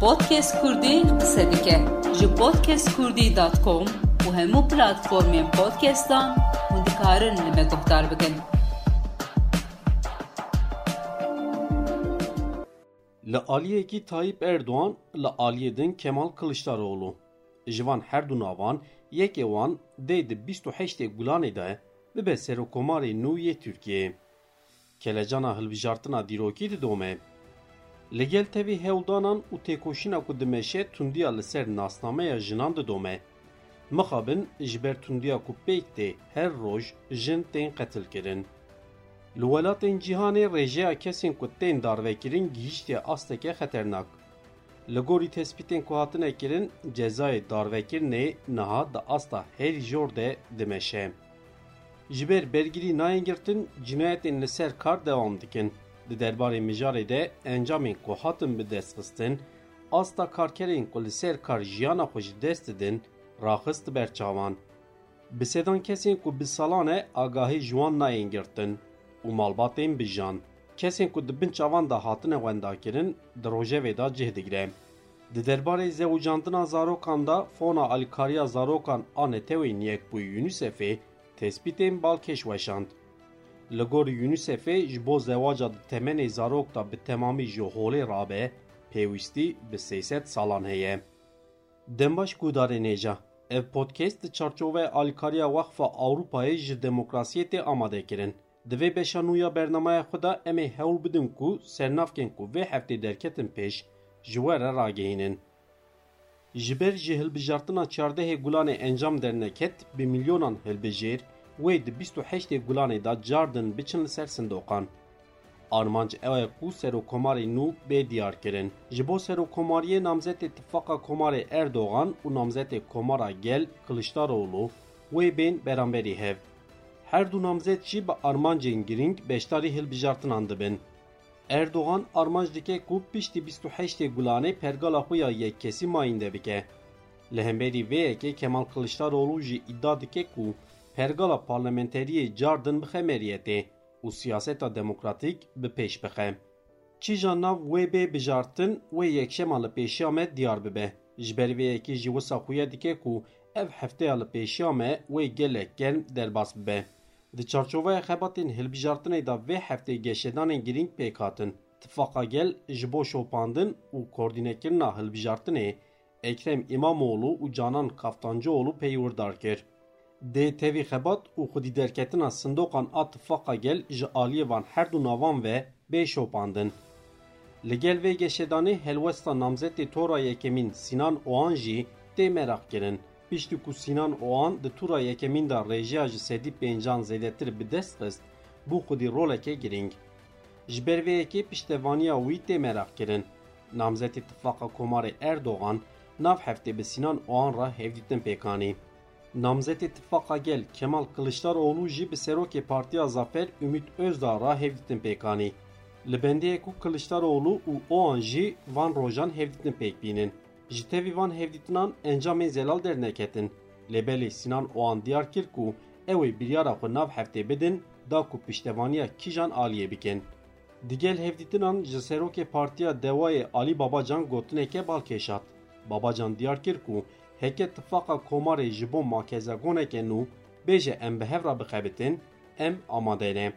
podcast kurdî qise dike ji podcastkurdî.com û hemû platformên podcastan hûn dikarin li me guhdar bikin. Li aliyekî Tayyip Erdoğan li aliyê din Kemal Kılıçdaroğlu. Ji van her du navan yekê wan dê di bîst û heştê gulanê de bibe serokkomarê nû yê Tirkiyeyê. Kelecana hilbijartina dîrokî didome. Li gel tevî hewldanan û têkoşîna ku dimeşe tundiya li ser nasnameya jinan didome. Mixabin ji ber tundiya ku pêk tê her roj jin tên qetil kirin. Li welatên cîhanê rêjeya kesên ku tên darvekirin gihîştiye asteke xeternak. Li gorî tespîtên ku hatine kirin, cezayê darvekirinê niha di asta herî jor de dimeşe. Ji ber bergirî nayên girtin, cinayetên li ser kar dewam dikin. Di derbarê mijarê de encamên ku hatin bi destxistin, asta karkerên ku li ser kar jiyana xwe ji dest didin, raxist ber çavan. Bi sedan kesên ku bi salan e agahî ji wan nayên girtin û malbatên bijan. Kesên ku di bin çavan da hatine wendakirin, di rojevê da cih digire. Di derbarê zewcandina zarokan da fona alîkariya zarokan a netewên Yekbûyî UNICEFê tespîtên balkêş weşand. Li gor UNICEFê ji bo zewaca di temenê zarok da bi temamî ji rabe, pêwîstî bi 300 salan heye. Dembaş gudarê nêja. Ev podcast di çarçove alîkariya Wexfa Awropayê ji demokrasiyê tê amade kirin. Di vê beşa nû ya bernameya xwe da em ê hewl bidin ku sernavkên ku vê heftê derketin pêş ji we re ragihînin. Ji ber ji hilbijartina derneket bi milyonan hilbijêr wê di bîst û heştê gulanê da cardin biçin li ser sindoqan. Armanc ew e ku serokkomarê nû bê diyar kirin. Ji bo serokkomariyê namzetê Tifaka Komarê Erdogan û namzetê Komara Gel Kılıçdaroğlu wê bên beramberî hev. Her du namzet jî bi armancên giring beşdarî hilbijartinan dibin. Erdogan armanc dike ku piştî bîst û heştê gulanê pergala xwe ya yekkesî mayîn de bike. Li hemberî vê yekê Kemal Kılıçdaroğlu jî iddia dike ku bixe meriyetê û siyaseta demokratîk bi pêş bixe. Çîja nav wê bê bijartin wê yekşema li pêşiya me diyar bibe. Ji ber vê yekê jî wisa xuya dike ku ev hefteya li pêşiya me wê gelek germ derbas bibe. Di çarçoveya xebatên hilbijartinê da vê heftê geşedanên girîng pêk hatin. Tifaka gel ji bo şopandin û koordînekirina hilbijartinê Ekrem İmamoğlu û Canan Kaftancıoğlu peywirdar kir. Dê tevî xebat û xwedî derketina sindoqan a tifaka gel ji aliyê van her du navan ve bê şopandin. Li gel vê geşedanê helwesta namzetê tora yekemîn Sinan Oğan jî tê merak kirin. Piştî ku Sinan Oğan di tura yekemîn da rêjeya ji sedî pêncan zêdetir bi dest xist, bû xwedî roleke giring. Ji ber vê yekê piştevaniya wî tê merak kirin. Namzetê Tifaka Komarê Erdogan nav heftê bi Sinan Oğan ra hevdîtin pêkanî. Namzetê Tifaka Gel Kemal Kılıçdaroğlu jî bi serokê Partiya Zafer Ümit Özdağ ra pêkanî. Li bendiyê ku Kılıçdaroğlu û Oğan jî van rojan hevdîtin pêk bînin. Van hevdîtinan encamên zelal derneketin. Lêbelê Sinan Oğan diyar kir ku ew ê biryara xwe nav heftê bidin da ku piştevaniya kîjan aliyê bikin. Digel hevdîtinan ji serokê Partiya Dewayê Alî Babacan gotineke balkêşat. Babacan diyar kir ku heke tifaka komarê ji bo makezegoneke nû bêje em bi bixebitin, em amade ne.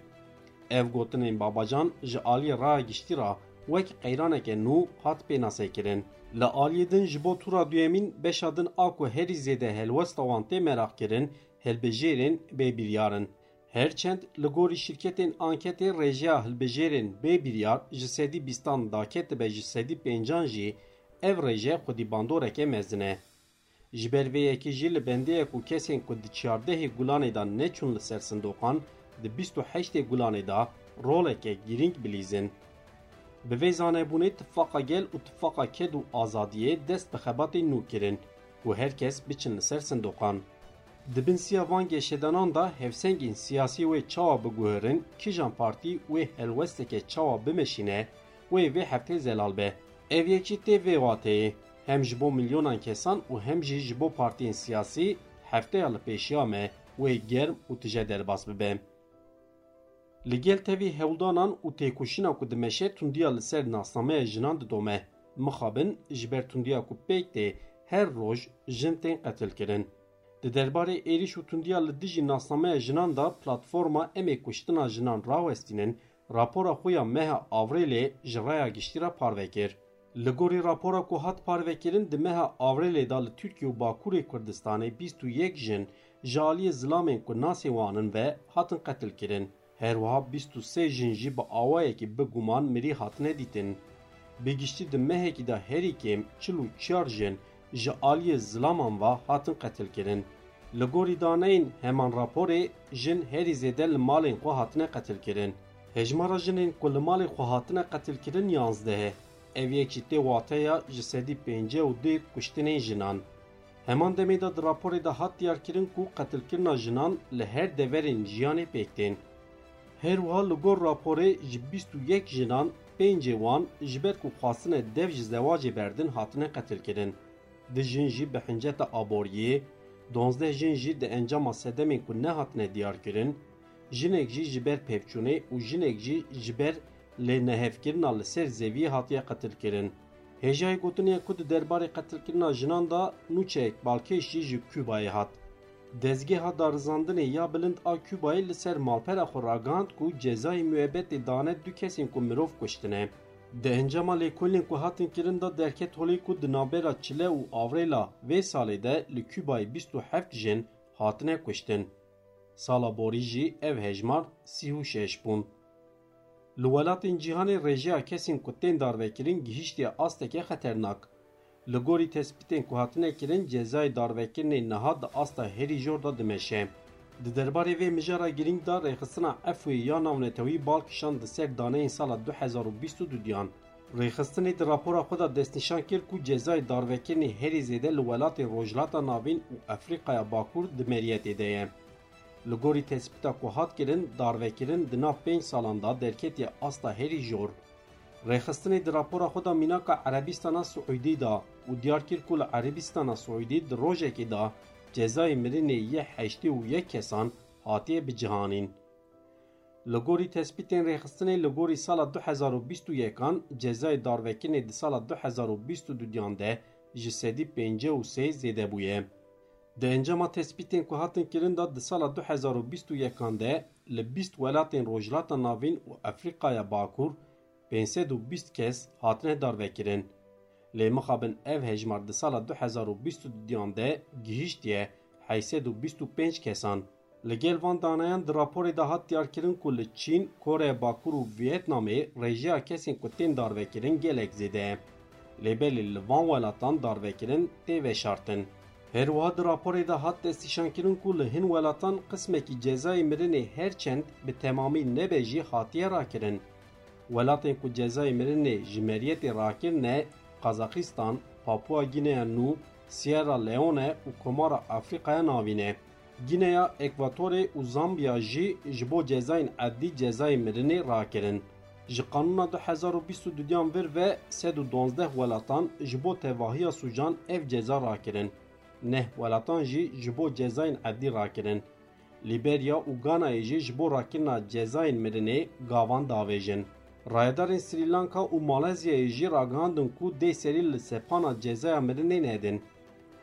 Ev gotinên Babacan ji aliyê raya giştî ra wek qeyraneke nû hat pênasê kirin. Li aliyê din tura duyemîn beşa din a ku herî zêde helwesta wan tê merak kirin, hilbijêrên bêbiryarin. Herçend li gorî şirketên anketê rêjeya hilbijêrên bêbiryar ji sedî bîstan daket dibe ji sedî ev rêje xwedî bandoreke mezin e. Ji ber vê yekê jî li bendeyê ku kesên ku di çardehê gulanê da neçûn li ser sindoqan di bîst û heştê gulanê da roleke girîng bilîzin. Bi vê zanebûnê tifaka gel û tifaka ked û azadiyê dest bi xebatê nû kirin ku herkes biçin li ser sindoqan. Di bin siya van geşedanan da hevsengên siyasî wê çawa biguherin kîjan partî wê helwesteke çawa bimeşîne wê vê heftê zelal be. Ev yekî tê vê wateyê hem ji milyonan kesan û hem jî ji bo partiyên siyasî hefteya li pêşiya me wê germ û tije derbas bibe. Li gel tevî hewldanan û ku dimeşe tundiya ser nasnameya jinan didome. mixabin ji ber tundiya ku pêk her roj jin tên qetil kirin. Di derbarê êriş û tundiya li dijî nasnameya platforma Emê Kuştina Jinan rawestînin rapora xwe ya meha Avrêlê ji raya giştî re parve kir. Li gorî rapora ku hat parvekirin di meha Avrêlê da li Tirkiye û Bakurê Kurdistanê bîst û yek jin ji aliyê zilamên ku nasê wanin ve hatin qetil kirin. Herwiha bîst û sê jin jî bi awayekî bi guman mirî hatine dîtin. Bêgiştî di mehekî da herî kêm çil û çar jin ji aliyê zilaman ve hatin qetil kirin. Li gorî daneyên heman raporê jin herî zêde li malên xwe hatine qetil kirin. Hejmara jinên ku li malê xwe hatine qetil kirin yanzdeh e. Ev yekî tê wateya ji sedî pêncî û dê kuştinên jinan. Heman demê de di raporê de hat diyarkirin ku qetilkirina jinan li her deverên jiyanê pêk tên. Her wiha li gor raporê ji bîst û yek jinan pêncê wan ji ber ku xwastine dev ji zewacê berdin hatine qetilkirin. Di jin jî bi hinceta aboriyê, donzdeh jin jî di encama sedemên ku nehatine diyarkirin, jinek jî ji ber pevçûnê û jinek jî qetilkirin. Hêjayê gotinê ku di derbarê qetilkirina jinan da nûçeyek balkêş jî ji Kübayê hat. Dezgeha darizandinê ya bilind a Kübayê li ser malpera xwe ragihand ku cezayê müebbetê dane du kesên ku mirov kuştine. Di encama lêkolên ku hatin kirin da derket holê ku di navbera Çile û Avrêla vê salê de li Kübayê bîst û heft jin hatine kuştin. Sala borî jî ev hejmar sî û şeş bûn. Li welatên cîhanê rêjeya kesên ku tên darvekirin gihîştiye asteke xeternak. Li gorî tespîtên ku hatine kirin cezayê darvekirinê niha di asta herî jor da dimeşe. Di derbarê vê mijara girîng da rêxistina Efwê ya navnetewî balkişan di ser daneyên sala 2022 diyan. Rêxistinê di rapora xwe da destnîşan kir ku cezayê darvekirinê herî zêde li welatên Rojhilata Navîn û Efrîqaya Bakur di meriyetê de ye. Li gorî tespîta ku hat kirin darvekirin di nav pênc salan da derketiye asta herî jor. Rêxistinê di rapora xwe da mînaka Erebistana Siûdî da û diyar kir ku li Erebistana Siûdî di rojekê da cezayê mirinê yê heştê û yek kesan hatiye bicihanîn. Li gorî tespîtên rêxistinê li gorî sala 2021an cezayê darvekirinê di sala 2022 de ji sedî pêncî û sê zêde. Di encama tespîtên ku hatin kirin da di sala 2021 de li bîst welatên Rojhilata Navîn û Efrîqaya Bakur 520 kes hatine darvekirin. Lê mixabin ev hejmar di sala 2022 de gihîştiye 825 kesan. Li gel van danayan di raporê de hat diyarkirin ku li Çîn, Koreya Bakur û Vietnamê rêjeya kesên ku tên darvekirin gelek zêde. Lêbelê li van welatan darvekirin tê veşartin. Herwiha di raporê de hat destîşankirin ku li hin welatan qismekî cezayê mirinê herçend bi temamî nebe hatiye rakirin. Welatên ku cezayê mirinê ji meriyetê rakirine Qazaxistan, Papua Gineya Nû, Sierra Leone û Komara Afrikaya navî ne. Gineya, Ekvatorê û Zambiya jî ji bo cezayên edî cezayê mirinê rakirin. Ji qanûna 2022 vir ve 112 welatan ji bo tevahiya sucan ev ceza rakirin. Neh welatan jî ji bo cezayên edî rakirin. Liberya û Ganayê jî ji bo rakirina cezayên mirinê gavan davêjin. Rayedarên Sri Lanka û Malezyayê jî ragihandin ku dê serî li sepana cezaya mirinê nedin.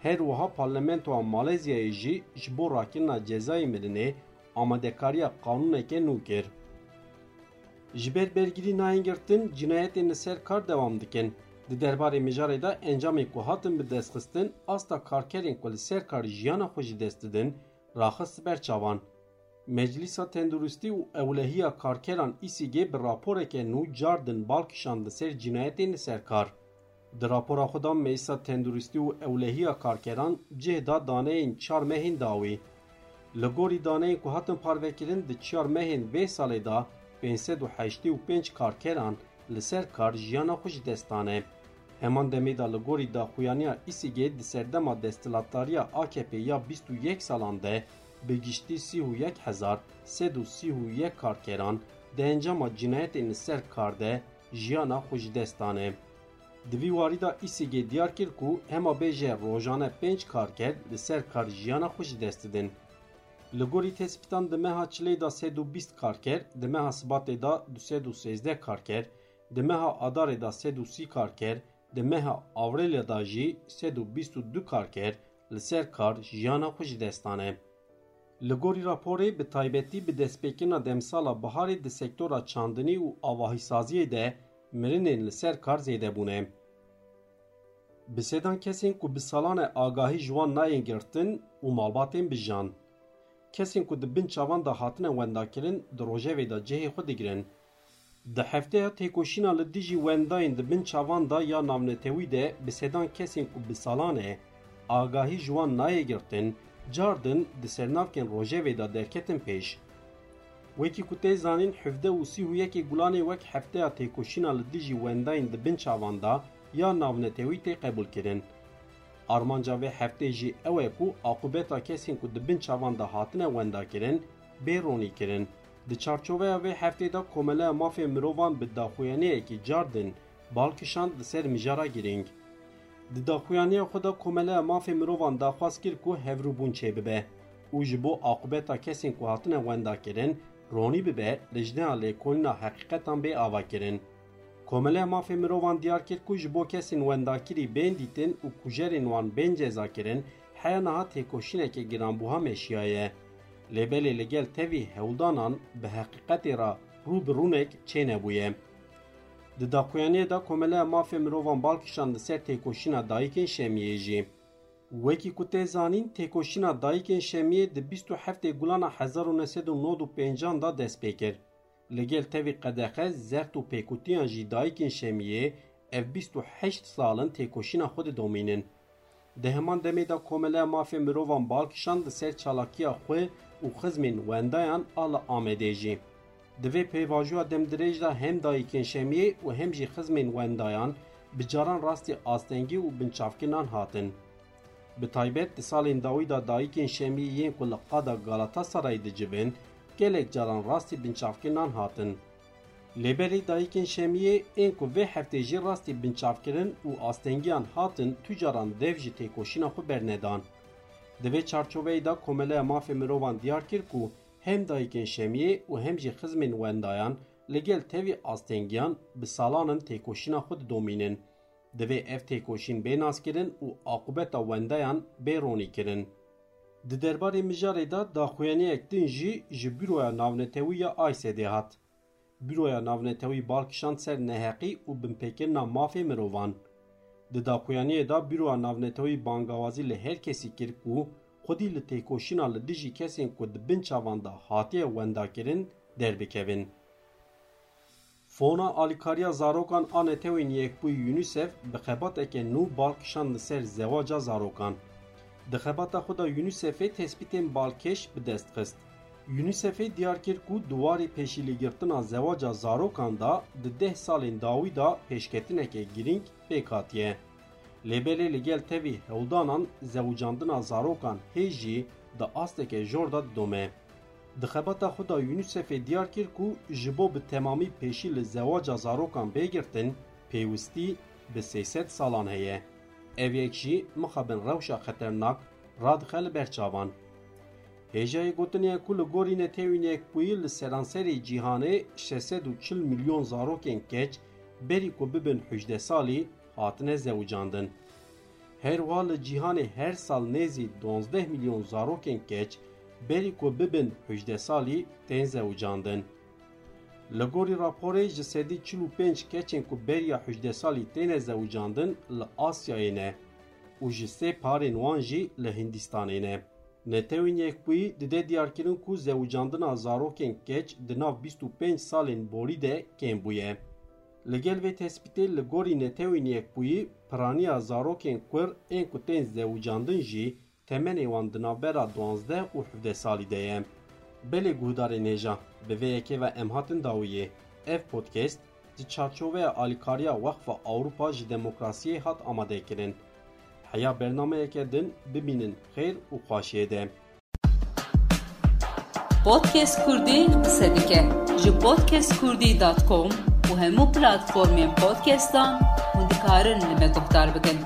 Her wiha parlamentoya Malezyayê jî ji bo rakirina cezayê mirinê amadekariya qanûneke nû kir. Ji ber bergirî nayên girtin cinayetên li ser kar dewam dikin. Di derbarê mijarê de encamên ku hatin bi destxistin asta karkerên ku li ser kar jiyana xwe jî dest didin raxist ber çavan. Meclisa Tenduristî û Ewlehiya Karkeran İSİGê bi raporeke nû cardin balkişan li ser cinayetên li ser kar. Di rapora xwe da Meclisa Tenduristî û Ewlehiya Karkeran cih da daneyên çar mehên dawî. Li gorî daneyên ku hatin parvekirin di çar mehên vê salê da 585 karkeran jiyana xwe ji destan e. Heman demê da li gorî daxuyaniya İSİGê di serdema destilatdariya AKP ya 21 salan de bi giştî sî û yek hezar sed û sî û yek karkeran di encama cinayetên li ser kar de jiyana xwe ji destan e. Di vî warî da İSİGê diyar kir ku hema bêje rojane pênc karker li ser kar jiyana xwe ji dest didin. Li gorî tespîtan di meha çilê da sed û bîst karker, di meha sibatê da du sed û sêzdeh karker, di meha adarê da sed û sî karker, di meha Avrêlya da jî sed û bîst û du karker li ser kar jiyana xwe ji destan e. Li gorî raporê bi taybetî bi destpêkirina demsala biharê di sektora çandinî û avahîsaziyê de mirinên li ser kar zêde bûne. Bi sedan kesên ku bi salan e agahî ji wan nayên girtin û malbatên bijan. Kesên ku di bin çavan da hatine wendakirin di rojevê da cihê xwe digirin. Di hefteya têkoşîna li dijî wendayên di bin çavan da ya navnetewî de bi sedan kesên ku bi salan e agahî ji wan nayê girtin cardin di sernavkên rojevê da derketin pêş. Wekî ku tê zanîn hevde û sî û yekê gulanê wek hefteya têkoşîna li dijî wendayên di bin çavan da ya navnetewî tê qebûlkirin. Armanca vê heftê jî ew e ku aqibeta kesên ku di bin çavan da hatine wendakirin bêronîkirin. Di çarçoveya vê heftê de komeleya mafê mirovan bi daxuyaniyekî cardin balkişand di ser mijara girîng. Di daxuyaniya xwe de komeleya mafê mirovan daxwaz kir ku hevrûbûn çêbibe û ji bo aqibeta ku hatine wendakirin ronî bibe li jneya lêkolîna heqîqetan bê avakirin. Komeleya mafê mirovan diyar kir ku ji bo kesên wendakirî bên dîtin û kujerên wan bên cezakirin heya niha têkoşîneke giranbûha meşiyaye. Lêbelê لبلې لګل تیوی هولدانان به حقیقت را رو برونک چینه بویه د داکویانې دا کومله مافه مروان بالکشان د سر تکوشینا دایکن شمیه جی. وکی کو ته زانین تکوشینا دایکن شمیه د 27 ګولان 1995 دا دسپیکر لګل تیوی قدقه زرت او پکوتیان جی دایکن شمیه ev 28 salin têkoşîna xwe domînin. Di heman demê de komela mafê mirovan balkişan di ser çalakiya xwe û xizmên wendayan a li Amedê jî. Di vê pêvajoya demdirêj de hem dayîkên Şemiyê û hem jî xizmên wendayan bi caran rastî astengî û binçavkinan hatin. Bi taybet di salên dawî da dayîkên Şemiyê yên ku li qada Galatasarayê dicivin, gelek caran rastî binçavkinan hatin. Lêberê dayîkên Şemiyê ên ku vê heftê jî rastî binçavkirin û astengiyan hatin tu caran dev jî têkoşîna xwe bernedan. Di vê çarçoveyê de komeleya mafê mirovan diyar kir ku hem dayîkên Şemiyê û hem jî xizmên wendayan li gel tevî astengiyan bi salanin têkoşîna xwe didomînin. Divê ev têkoşîn bênaskirin û aqibeta wendayan bêronîkirin. Di derbarê mijarê de daxuyaniyek din jî ji Büroya Navnetewî ya Aysedê hat. Büroya Navnetewî balkişand ser neheqî û binpêkirina mafê mirovan. Di daxuyaniyê de Büroya Navnetewî bangawazî li her kesî kir ku xwedî li têkoşîna li dijî kesên ku di bin çavan da hatiye wendakirin derbikevin. Fona alîkariya zarokan a netewên Yekbûyî UNICEF bi xebateke nû balkişand li ser zewaca zarokan. Di xebata xwe de UNICEFê tespîtên balkêş bi dest xist. UNICEFê diyar kir ku duwarê pêşîlêgirtina zewaca zarokan da di deh salên dawî da pêşketineke girîng pêk hatiye. Lêbelê li gel tevî zarokan hê jî asteke jor da didome. Di xebata xwe de UNICEFê diyar kir ku ji bo bi temamî pêşî li zarokan bêgirtin pêwîstî bi 300 salan heye. Ev yek jî mixabin rewşa xeternak radixe li Hêjayê gotiniye ku li gorî netewîn yekbûyî li seranserê cîhanê 640 milyon zarokên keç berî ku bibin hûjde salî hatine zewcandin. Her wa li cîhanê her sal nêzî 12 milyon zarokên keç berî ku bibin hûjde salî tên zewcandin. Li gorî raporê ji sedî çil û pênc keçên ku beriya hûjde salî têne zewcandin li Asyayê ne û ji sê parên wan jî. Netewên Yekbûyî dide diyarkirin ku zewcandina zarokên keç di nav 25 salên borî de kêm bûye. Li gel vê tespîtê li gorî netewên Yekbûyî piraniya zarokên kur ên ku tên zewcandin jî temenê wan di navbera 12 û 17 salî de ye. Belê guhdarê nêja bi ve em hatin dawiyê. Ev podcast di çarçoveya alîkariya Wexfa Awropa ji demokrasiyê hat amadekirin. Heya bernameyeke din bibînin xêr û xweşiyê de. Podcast Kurdî qise dike ji podcastkurdî.com û hemû platformên podcastan hûn dikarin li me guhdar bikin.